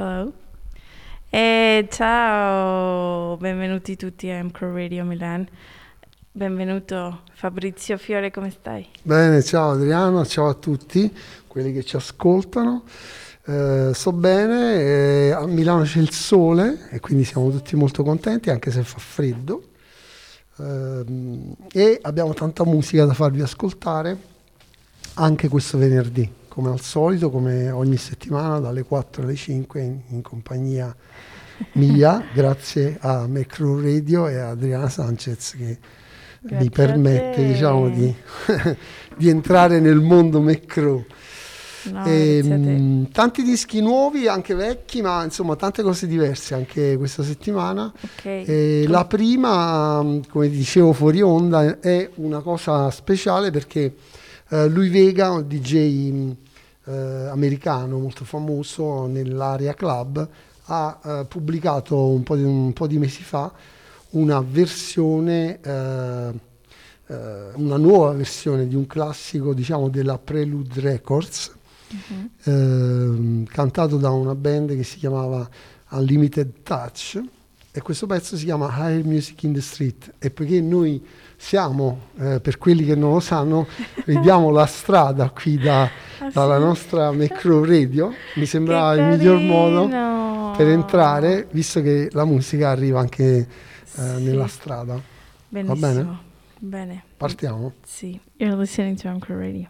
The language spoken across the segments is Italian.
Hello. E ciao, benvenuti tutti a MCRO Radio Milan. Benvenuto Fabrizio Fiore, come stai? Bene, ciao Adriano, ciao a tutti quelli che ci ascoltano. Eh, sto bene, eh, a Milano c'è il sole e quindi siamo tutti molto contenti anche se fa freddo. Eh, e abbiamo tanta musica da farvi ascoltare anche questo venerdì come al solito, come ogni settimana, dalle 4 alle 5 in, in compagnia mia, grazie a Macro Radio e a Adriana Sanchez che grazie mi permette diciamo, di, di, entrare nel mondo Macro. No, e, mh, mm, tanti dischi nuovi, anche vecchi, ma insomma tante cose diverse anche questa settimana. Okay. La prima, come dicevo fuori onda, è una cosa speciale perché uh, lui Vega, un DJ eh, americano molto famoso nell'area club, ha eh, pubblicato un po, di, un po' di mesi fa una versione, eh, eh, una nuova versione di un classico diciamo della Prelude Records, uh-huh. cantato da una band che si chiamava Unlimited Touch e questo pezzo si chiama Higher Music in the Street e poiché noi siamo, eh, per quelli che non lo sanno, vediamo la strada qui da, ah, dalla sì? nostra Macro Radio, mi sembrava il miglior modo per entrare, visto che la musica arriva anche eh, sì. nella strada. Benissimo. Va bene? Bene. Partiamo? Sì. You're listening to Macro Radio.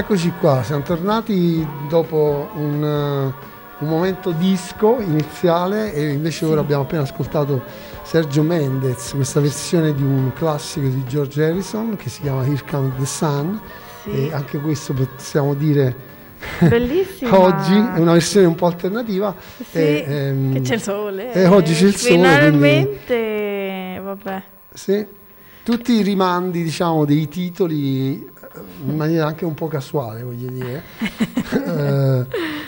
Eccoci qua, siamo tornati dopo un, uh, un momento disco iniziale e invece sì. ora abbiamo appena ascoltato Sergio Mendez, questa versione di un classico di George Harrison che si chiama Here Comes the Sun sì. e anche questo possiamo dire Bellissima. oggi è una versione un po' alternativa. Sì, e, ehm, che c'è il sole. E oggi c'è il sole. Finalmente, vabbè. Sì, tutti i rimandi diciamo dei titoli in maniera anche un po' casuale, voglio dire, eh,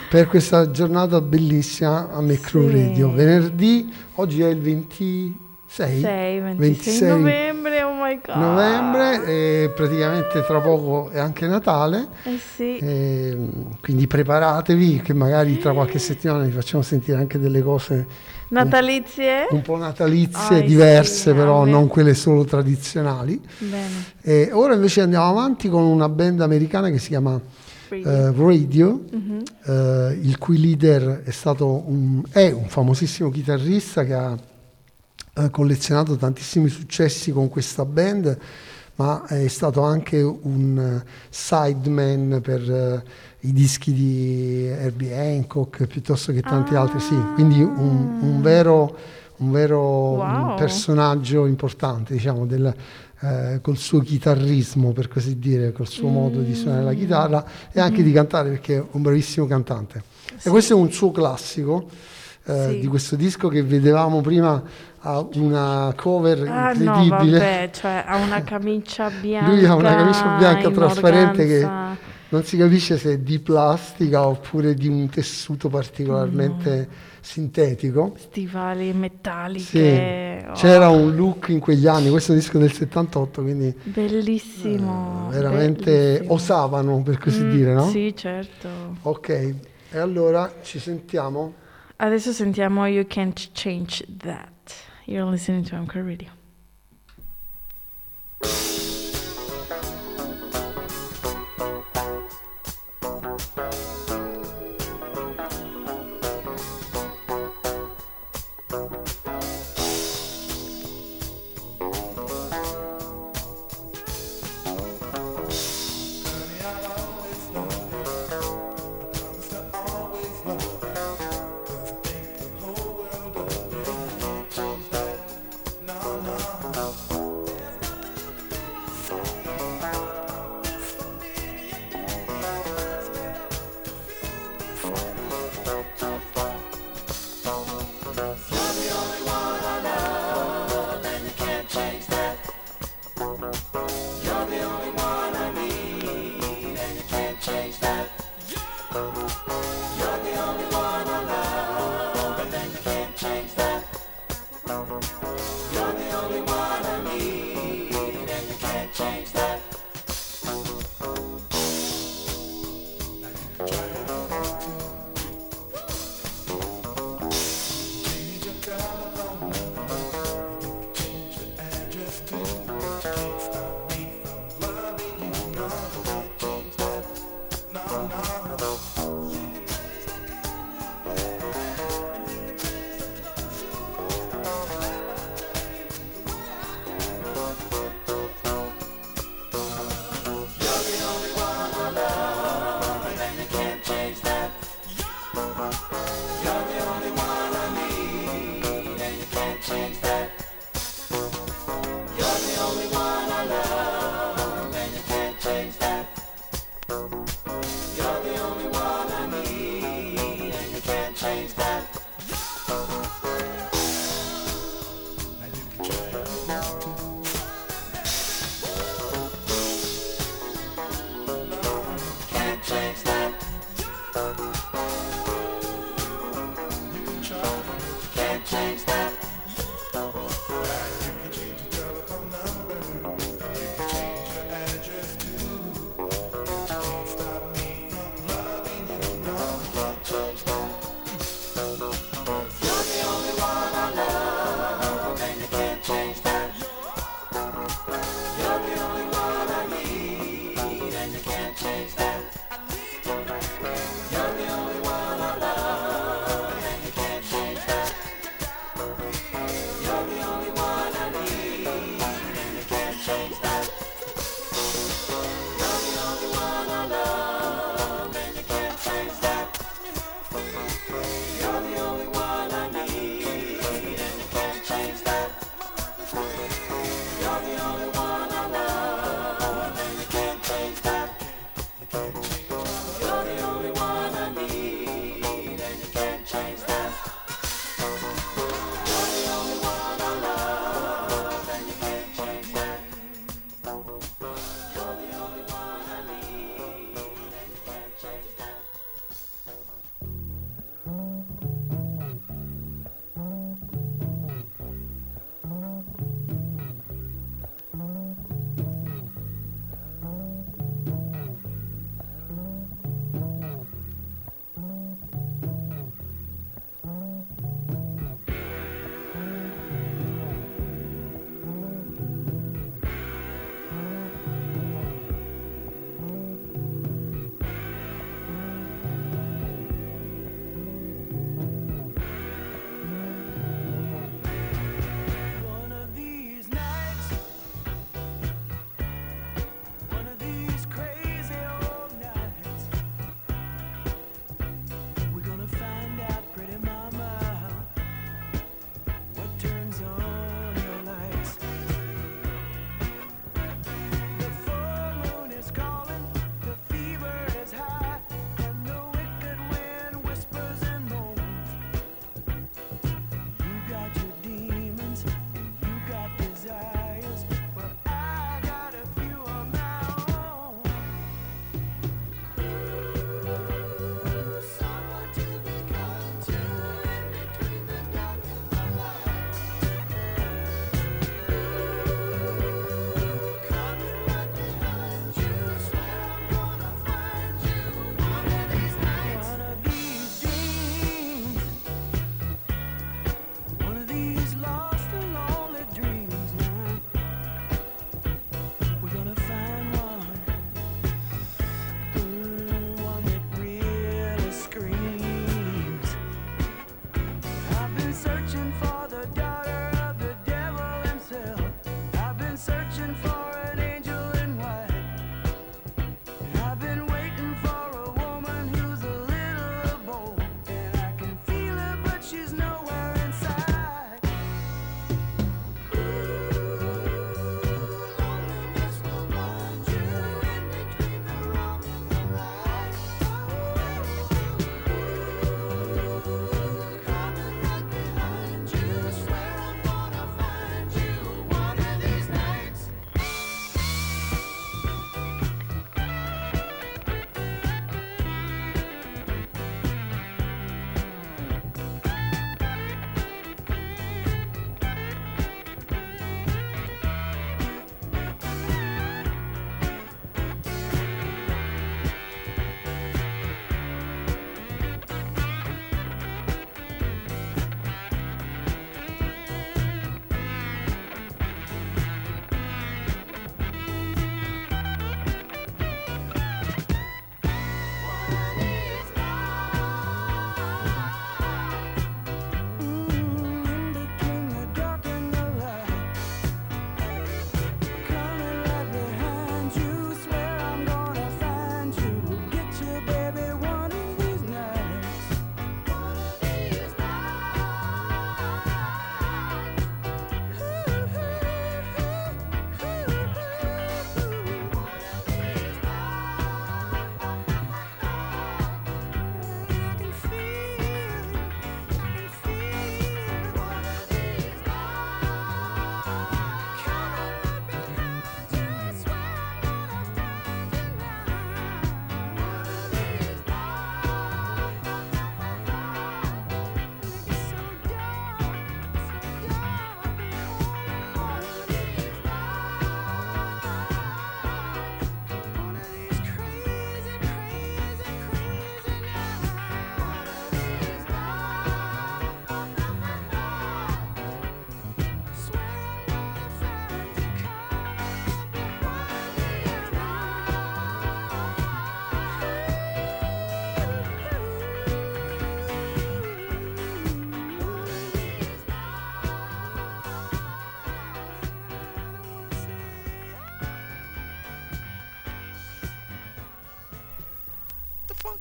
per questa giornata bellissima a Macro sì. Radio. Venerdì, oggi è il 26, 6, 26, 26 novembre, oh my god. Novembre e praticamente tra poco è anche Natale. Eh sì. E, quindi preparatevi che magari tra qualche settimana vi facciamo sentire anche delle cose Natalizie? Un, un po' natalizie, oh, diverse sì, però, non quelle solo tradizionali. Bene. E ora invece andiamo avanti con una band americana che si chiama Radio, uh, Radio mm-hmm. uh, il cui leader è stato un, è un famosissimo chitarrista che ha uh, collezionato tantissimi successi con questa band, ma è stato anche un sideman per i dischi di Herbie Hancock piuttosto che tanti ah. altri, sì, quindi un, un vero, un vero wow. personaggio importante, diciamo, del, eh, col suo chitarrismo, per così dire, col suo mm. modo di suonare la chitarra e anche mm. di cantare perché è un bravissimo cantante. Sì. E questo è un suo classico. Eh, sì. di questo disco che vedevamo prima ha una cover ah, incredibile. No, vabbè, cioè ha una camicia bianca. Lui ha una camicia bianca trasparente che non si capisce se è di plastica oppure di un tessuto particolarmente no. sintetico. Stivali metalliche. Sì. Oh. C'era un look in quegli anni, questo è un disco del 78, quindi... Bellissimo. Eh, veramente bellissimo. osavano, per così mm, dire, no? Sì, certo. Ok, e allora ci sentiamo? Adesso sentiamo You Can't Change That. You're listening to Anchor Radio.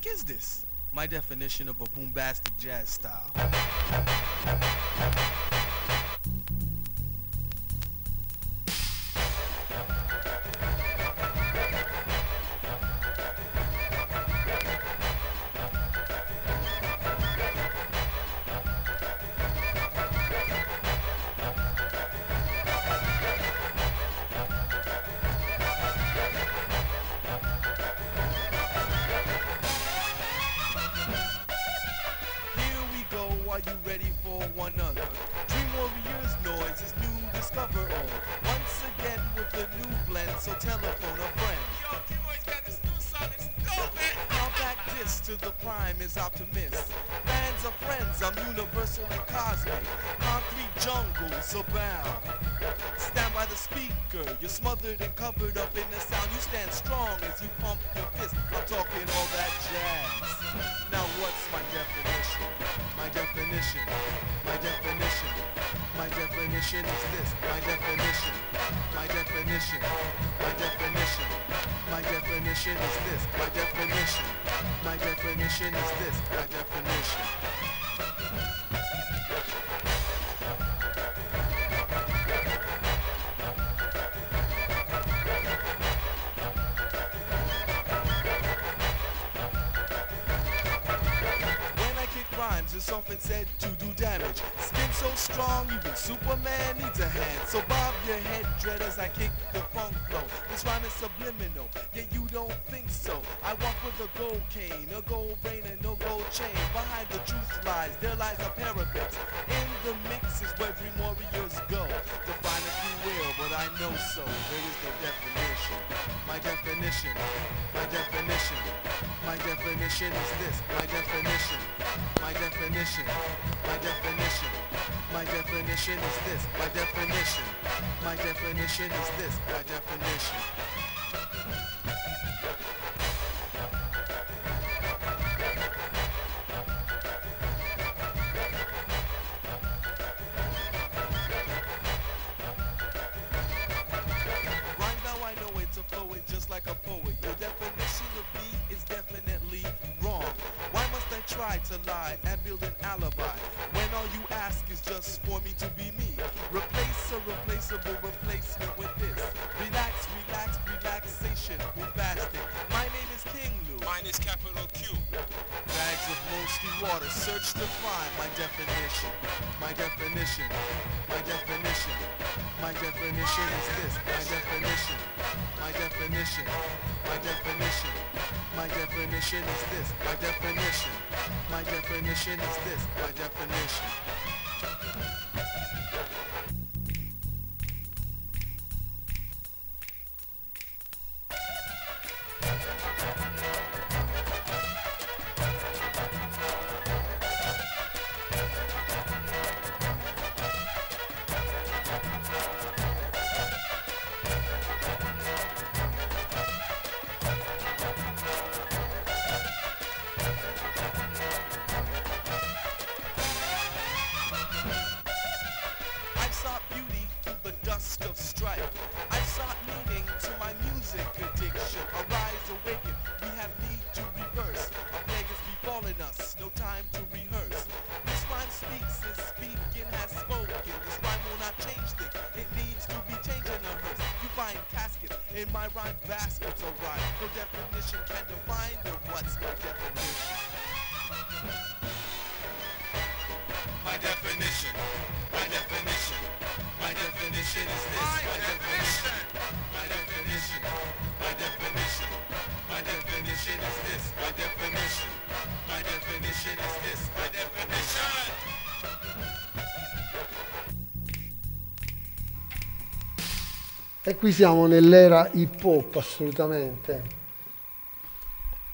Is this? my definition of a boombastic jazz style. Is optimist. Fans are friends, I'm universal and cosmic. Concrete jungles abound. Stand by the speaker, you're smothered and covered up in the sound. You stand strong as you pump your fist. I'm talking all that jazz. Now what's my definition? My definition, my definition, my definition is this. My definition, my definition, my definition, my definition is this. My definition, my definition is this. My definition. When I kick rhymes, it's often said to do damage. Skin so strong, even Superman needs a hand. So bob your head, dread, as I kick the funk flow. This rhyme is subliminal, yet you a gold cane, a gold brain, and no gold chain. Behind the truth lies, there lies a parapet. In the mix is where dream warriors go. Define if you will, but I know so. There is no definition. My definition, my definition, my definition is this. My definition, my definition, my definition, my definition is this. My definition, my definition is this. My definition. Try to lie and build an alibi when all you ask is just for me to be me? Replace a replaceable replacement with this. Relax, relax, relaxation, bombastic. My name is King Lou. Mine is capital Q. Bags of mostly water, search to find my definition. My definition. My definition. My definition is this. My definition. My definition. My definition. My definition is this. My definition. My definition is this. My definition. Qui siamo nell'era hip hop assolutamente.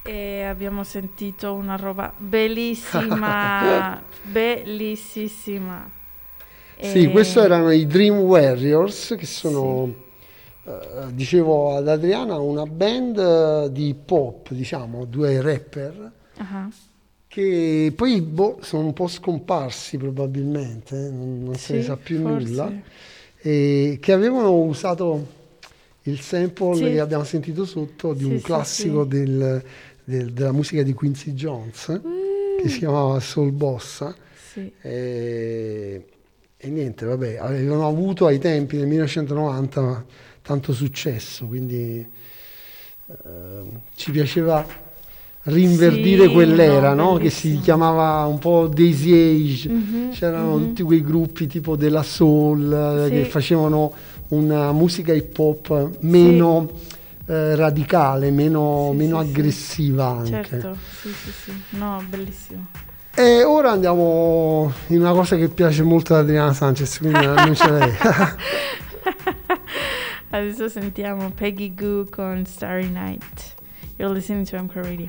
E abbiamo sentito una roba bellissima, bellissima. Sì, E- questo erano i Dream Warriors, che sono, eh, dicevo ad Adriana, una band eh, di pop, diciamo, due rapper, Ah, che poi boh, sono un po' scomparsi probabilmente, eh, non, non se ne sì, sa più forse. nulla, e che avevano usato il sample Sì. che abbiamo sentito sotto di Sì, un classico del- del- della musica di Quincy Jones, che si chiamava Soul Bossa. E, e niente, vabbè, avevano avuto ai tempi del 1990 tanto successo, quindi ehm, ci piaceva rinverdire Sì, quell'era, no, no? che si chiamava un po' Daisy Age, Mhm, c'erano mhm. tutti quei gruppi tipo della soul eh, Sì. che facevano una musica hip hop meno eh, radicale, meno, Sì, meno sì, sì. aggressiva anche. Certo, sì, sì, sì. No, bellissimo. E ora andiamo in una cosa che piace molto ad Adriana Sanchez, quindi annuncia lei. Adesso sentiamo Peggy Goo con Starry Night. You're listening to MCR Radio.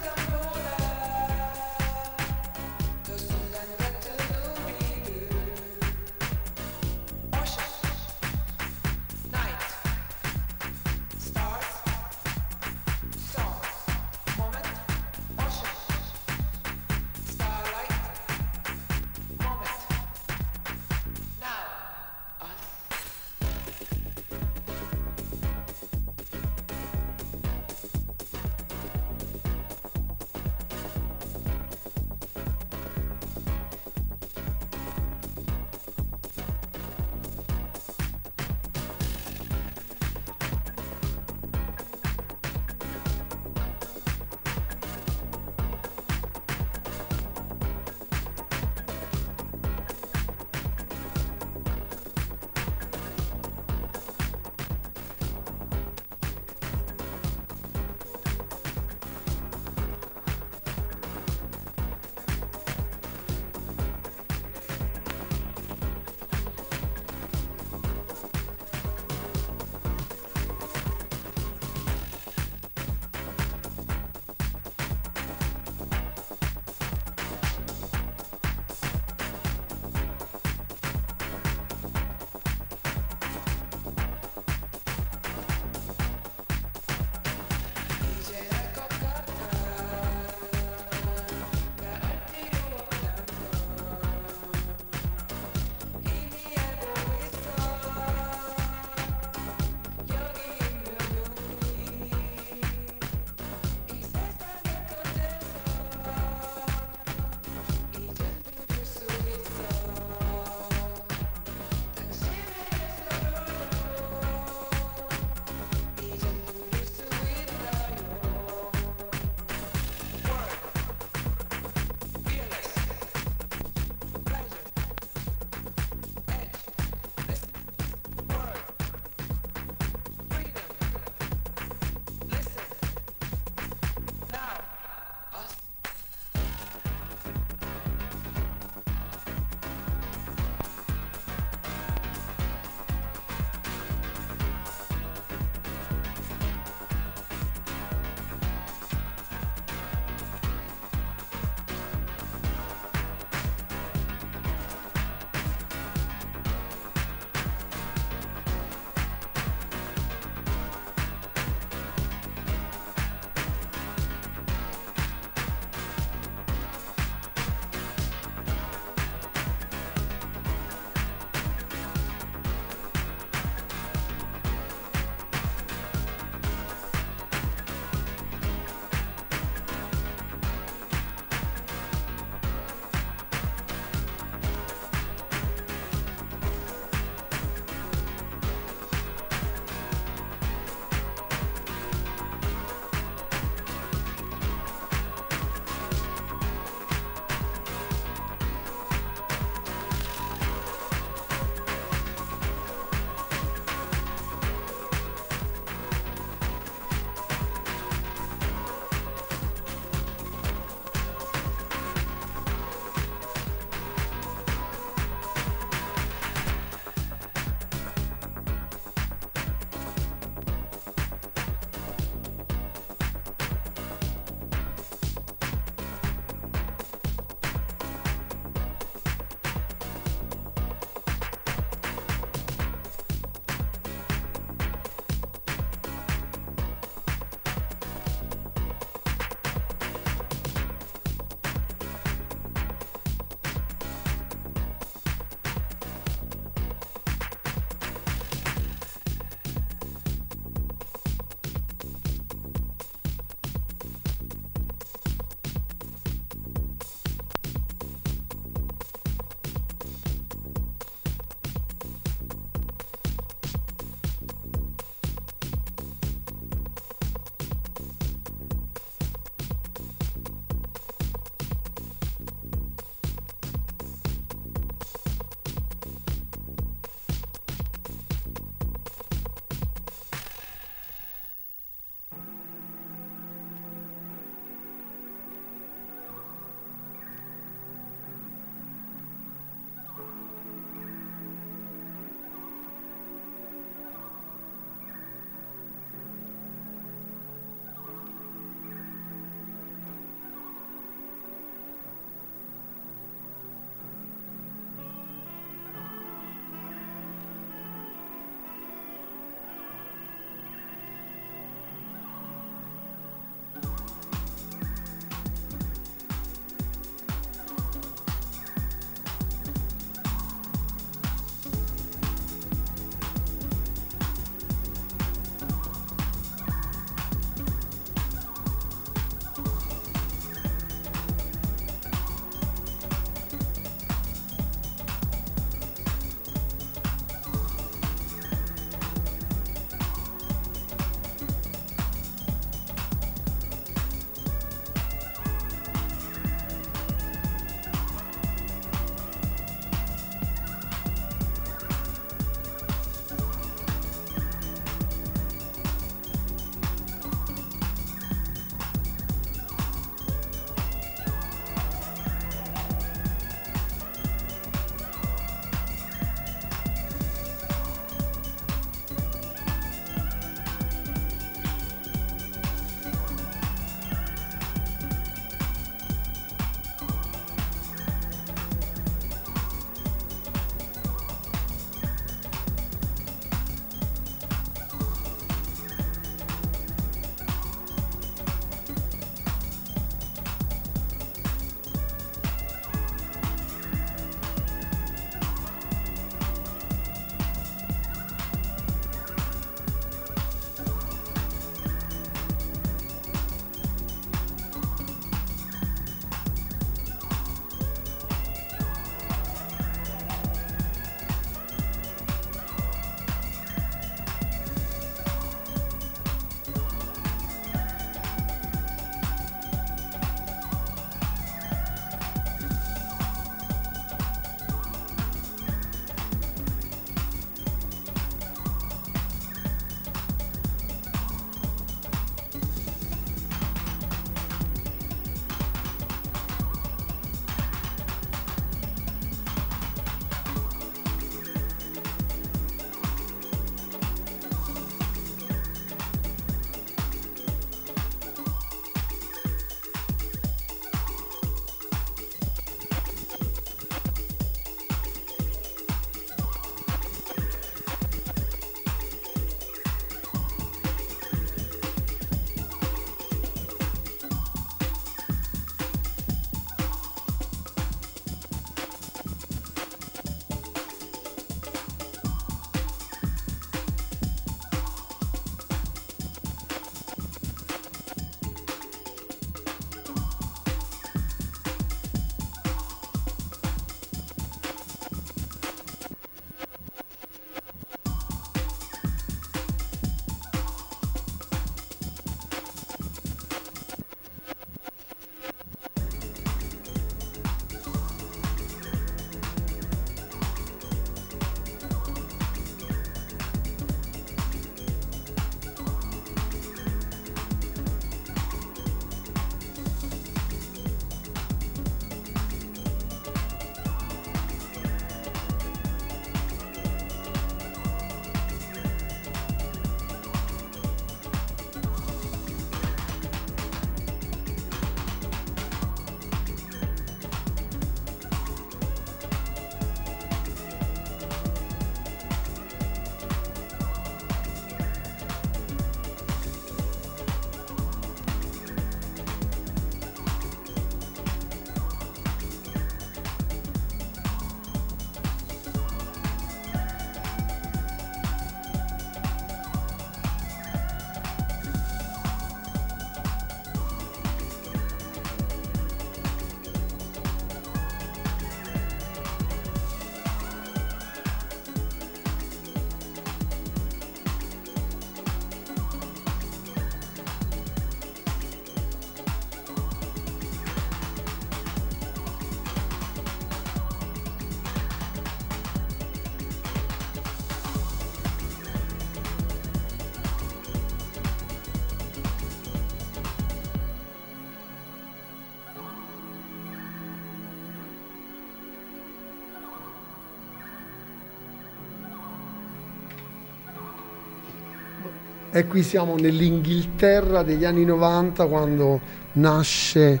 E qui siamo nell'Inghilterra degli anni 90 quando nasce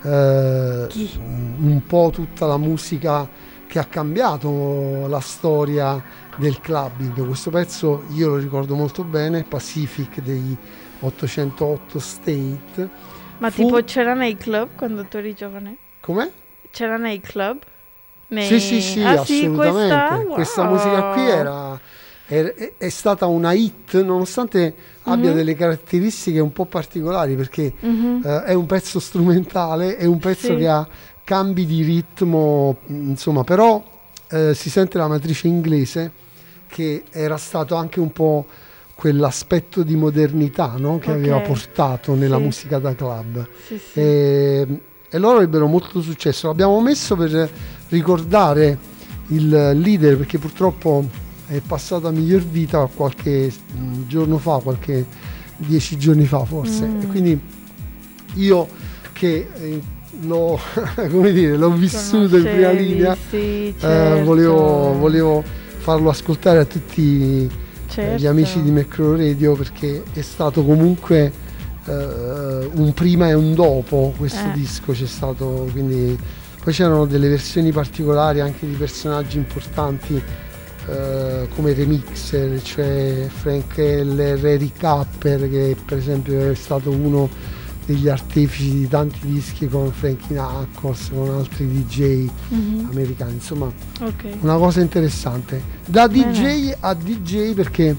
eh, un po' tutta la musica che ha cambiato la storia del clubbing. Questo pezzo io lo ricordo molto bene, Pacific dei 808 State. Ma Fu- tipo c'era nei club quando tu eri giovane? Com'è? C'era nei club? Nei... Sì, sì, sì, Ah, assolutamente. questa? Questa Wow. musica qui era, è, è- stata una hit nonostante abbia Mhm. delle caratteristiche un po' particolari perché Mhm. eh, è un pezzo strumentale, è un pezzo Sì. che ha cambi di ritmo, insomma, però eh, si sente la matrice inglese che era stato anche un po' quell'aspetto di modernità no? che Ok. aveva portato nella Sì. musica da club. Sì. E, e loro ebbero molto successo. L'abbiamo messo per ricordare il leader perché purtroppo è passato a miglior vita qualche mm, giorno fa, qualche dieci giorni fa forse. Mm. E quindi io che eh, l'ho, come dire, l'ho vissuto in prima linea, Sì, eh, certo. volevo, volevo farlo ascoltare a tutti eh, Certo. gli amici di Macro Radio perché è stato comunque eh, un prima e un dopo questo Eh. disco c'è stato quindi poi c'erano delle versioni particolari anche di personaggi importanti eh, come remixer cioè Frank Heller, Eric Capper che per esempio è stato uno degli artefici di tanti dischi con Frankie Knuckles con altri DJ Mhm. americani insomma Ok. una cosa interessante. Da Bene. DJ a DJ perché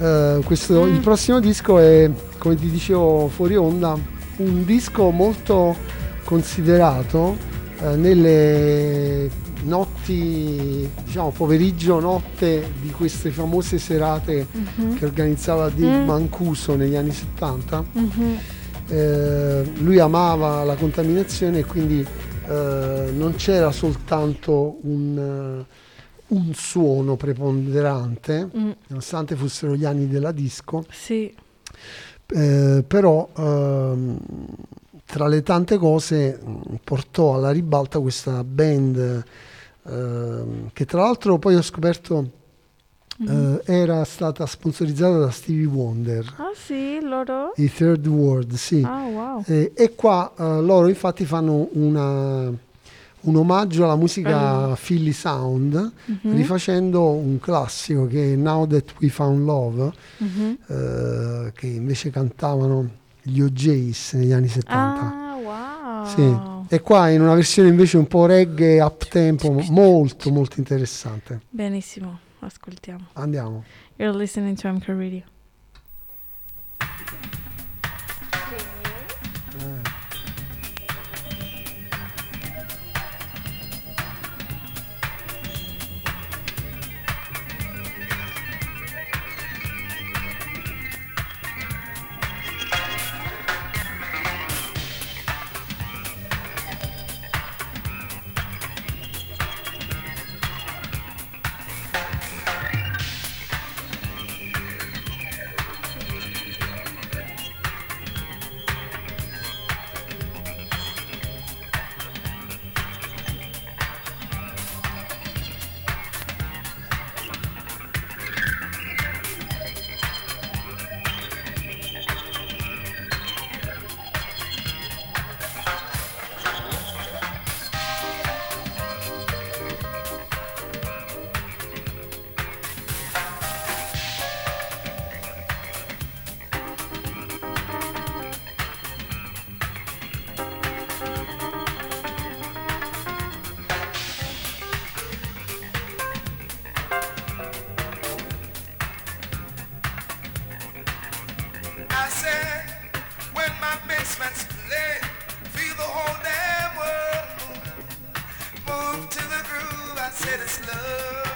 eh, questo, Mm. il prossimo disco è, come ti dicevo fuori onda, un disco molto considerato eh, nelle notti, diciamo pomeriggio, notte di queste famose serate Mhm. che organizzava Dave Mm. Mancuso negli anni 70. Mhm. Eh, lui amava la contaminazione e quindi eh, non c'era soltanto un, eh, un suono preponderante, Mm. nonostante fossero gli anni della disco, Sì. eh, però ehm, tra le tante cose mh, portò alla ribalta questa band ehm, che tra l'altro poi ho scoperto Mhm. eh, era stata sponsorizzata da Stevie Wonder, Ah sì, loro? i Third World, sì. Ah wow. Eh, e qua eh, loro infatti fanno una- un omaggio alla musica Ah. Philly Sound, Mhm. rifacendo un classico che è Now That We Found Love, Mhm. eh, che invece cantavano gli OJs negli anni 70. Ah wow. Sì. E qua in una versione invece un po' reggae, up tempo, molto molto interessante. Benissimo, ascoltiamo. Andiamo. You're listening to MK Radio. Said it's love.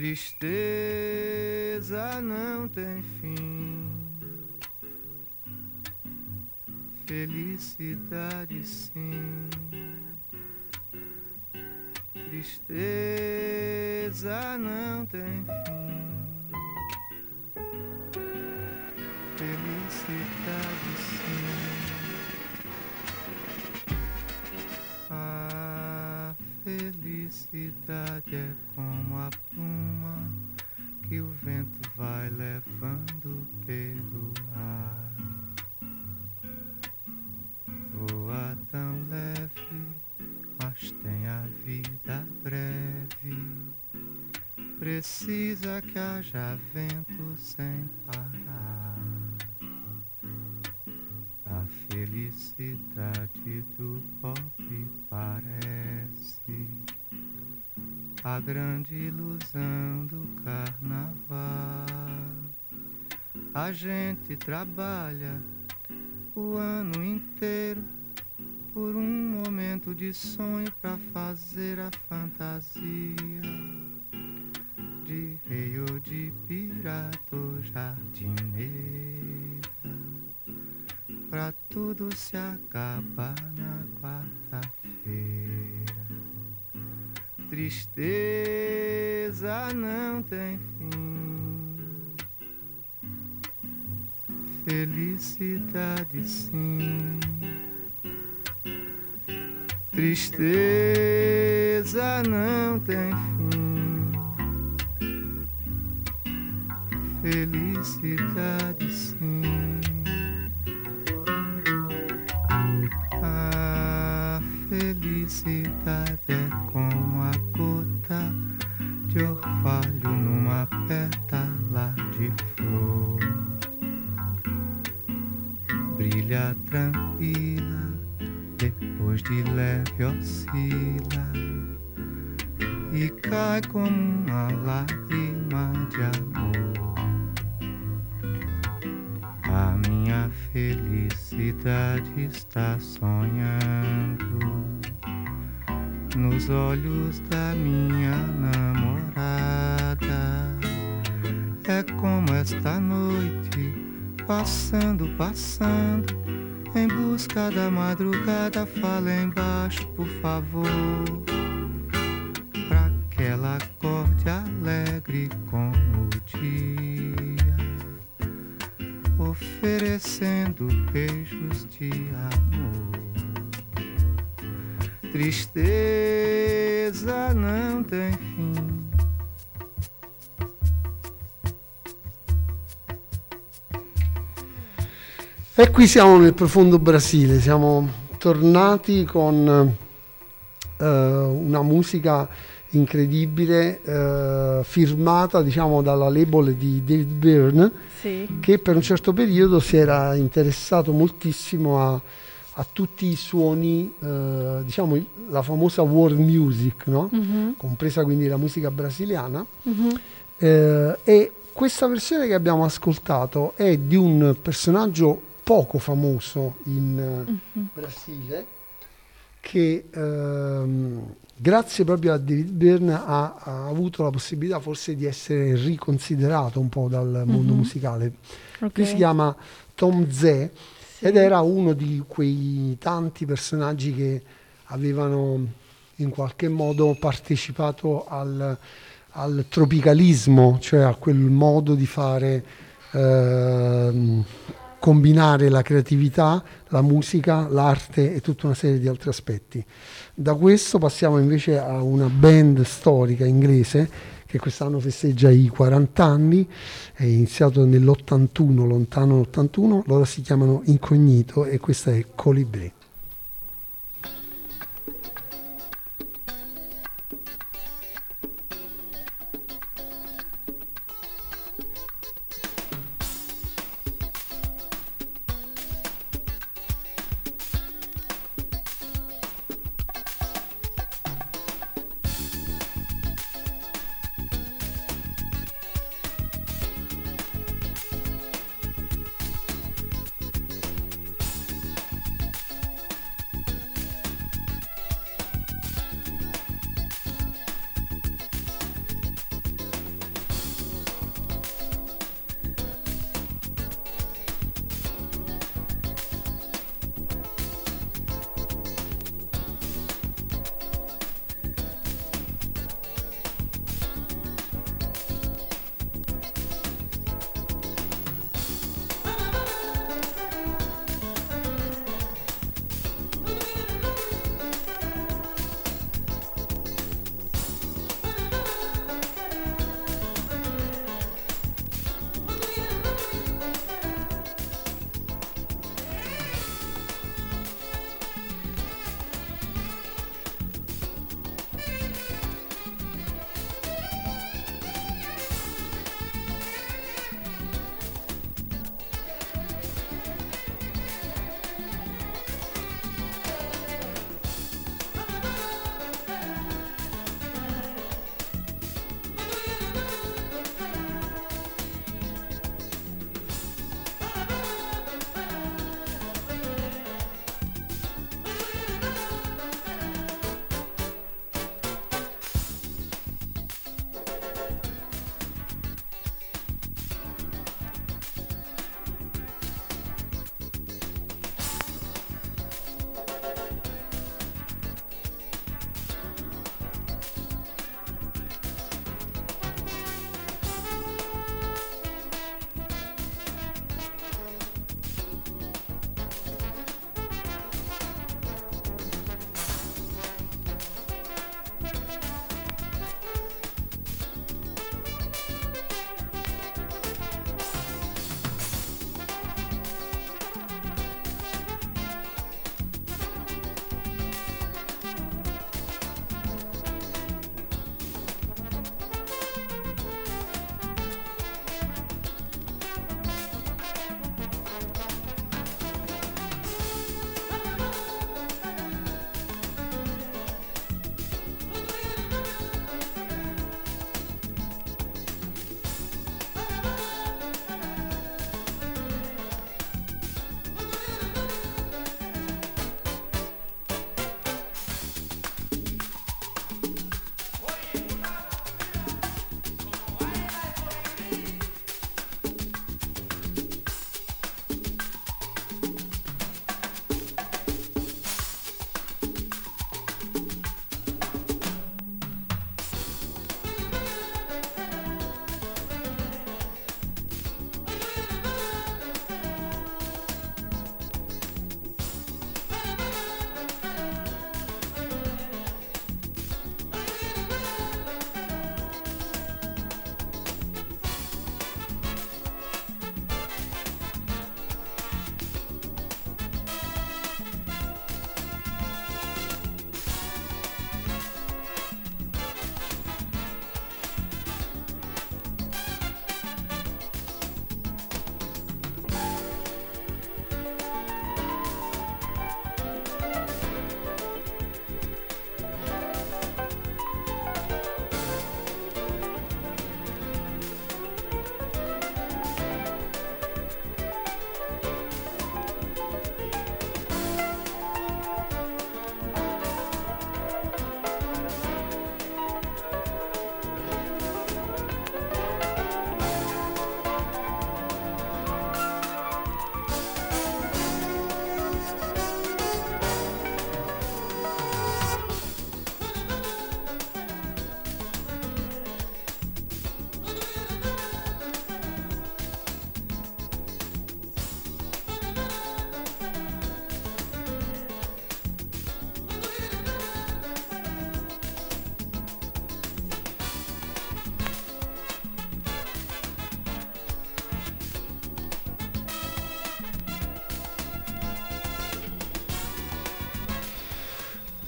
Tristeza não tem fim, felicidade sim. Tristeza não tem fim, felicidade sim. A felicidade é como a Haja vento sem parar. A felicidade do pobre parece a grande ilusão do carnaval. A gente trabalha o ano inteiro por um momento de sonho para fazer a fantasia de rei ou de pirata ou jardineira pra tudo se acabar na quarta-feira. Tristeza não tem fim, felicidade sim. Tristeza não tem fim, felicidade sim. A felicidade é como a gota de orvalho numa pétala de flor. Brilha tranquila, depois de leve oscila e cai como uma lágrima de amor. Felicidade está sonhando nos olhos da minha namorada. É como esta noite, passando, passando, em busca da madrugada. Fala embaixo, por favor, pra que ela acorde alegre como o dia oferecendo beijos de amor. Tristeza não tem fim. E qui siamo nel profondo Brasile, siamo tornati con eh, una musica incredibile eh, firmata diciamo dalla label di David Byrne Sì. che per un certo periodo si era interessato moltissimo a, a tutti i suoni, eh, diciamo la famosa world music, no? Mhm, compresa quindi la musica brasiliana. mhm. Eh, e questa versione che abbiamo ascoltato è di un personaggio poco famoso in Mhm. Brasile che ehm, grazie proprio a David Byrne ha, ha avuto la possibilità forse di essere riconsiderato un po' dal mondo Mhm. musicale. Ok. Lui si chiama Tom Zé Sì. ed era uno di quei tanti personaggi che avevano in qualche modo partecipato al, al tropicalismo, cioè a quel modo di fare ehm, combinare la creatività, la musica, l'arte e tutta una serie di altri aspetti. Da questo passiamo invece a una band storica inglese che quest'anno festeggia i 40 anni, è iniziato nell'81, lontano l'81, loro si chiamano Incognito e questa è Colibri.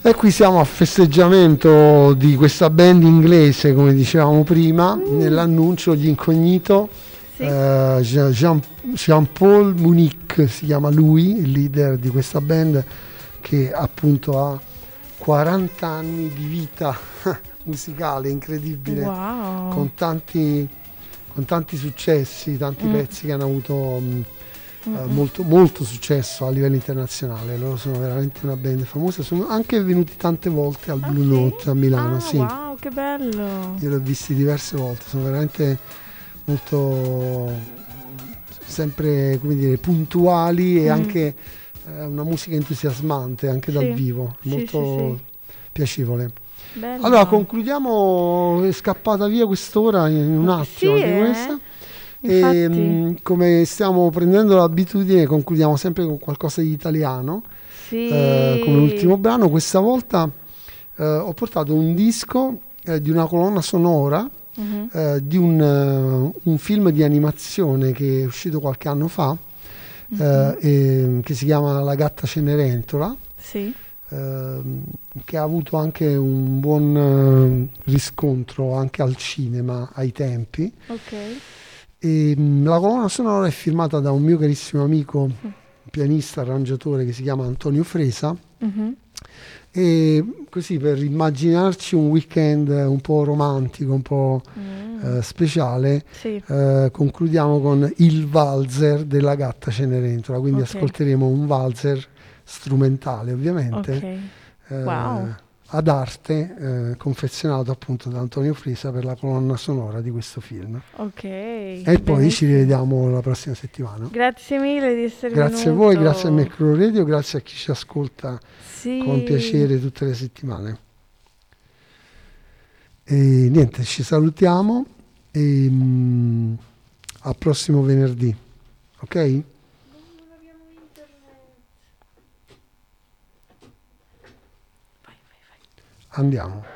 E qui siamo a festeggiamento di questa band inglese, come dicevamo prima, nell'annuncio gli incognito. Sì. Eh, Jean, Jean-Paul Munic si chiama lui, il leader di questa band che appunto ha 40 anni di vita musicale incredibile, Wow. con, tanti, con tanti successi, tanti Mm. pezzi che hanno avuto mh, eh, Mm-mm. molto, molto successo a livello internazionale. Loro sono veramente una band famosa, sono anche venuti tante volte al Ah, Blue sì? Note a Milano. Ah, sì. wow, che bello. Io li ho visti diverse volte, sono veramente molto sempre come dire, puntuali e Mm. anche eh, una musica entusiasmante anche dal Sì, vivo, sì, molto sì, piacevole. Bello. Allora concludiamo, è scappata via qu'ora in un attimo Sì, eh. Questa. E, Infatti. mh, come stiamo prendendo l'abitudine, concludiamo sempre con qualcosa di italiano sì. eh, come ultimo brano. Questa volta eh, ho portato un disco eh, di una colonna sonora eh, di un, eh, un film di animazione che è uscito qualche anno fa, eh, e- che si chiama La gatta Cenerentola, Sì. ehm, che ha avuto anche un buon riscontro anche al cinema ai tempi. Ok. E, mh, la colonna sonora è firmata da un mio carissimo amico, pianista, arrangiatore che si chiama Antonio Fresa. Mhm. E così per immaginarci un weekend un po' romantico, un po' Mm. eh, speciale, Sì. eh, concludiamo con il valzer della gatta Cenerentola. Quindi Ok. ascolteremo un valzer strumentale, ovviamente, Ok. eh, Wow. Ad arte, eh, confezionato appunto da Antonio Fresa per la colonna sonora di questo film. Ok. E poi ci rivediamo la prossima settimana. Grazie mille di essere Grazie a venuto. voi, grazie a Micro Radio, grazie a chi ci ascolta Sì. con piacere tutte le settimane. E niente, ci salutiamo e mm, al prossimo venerdì. Ok? Andiamo.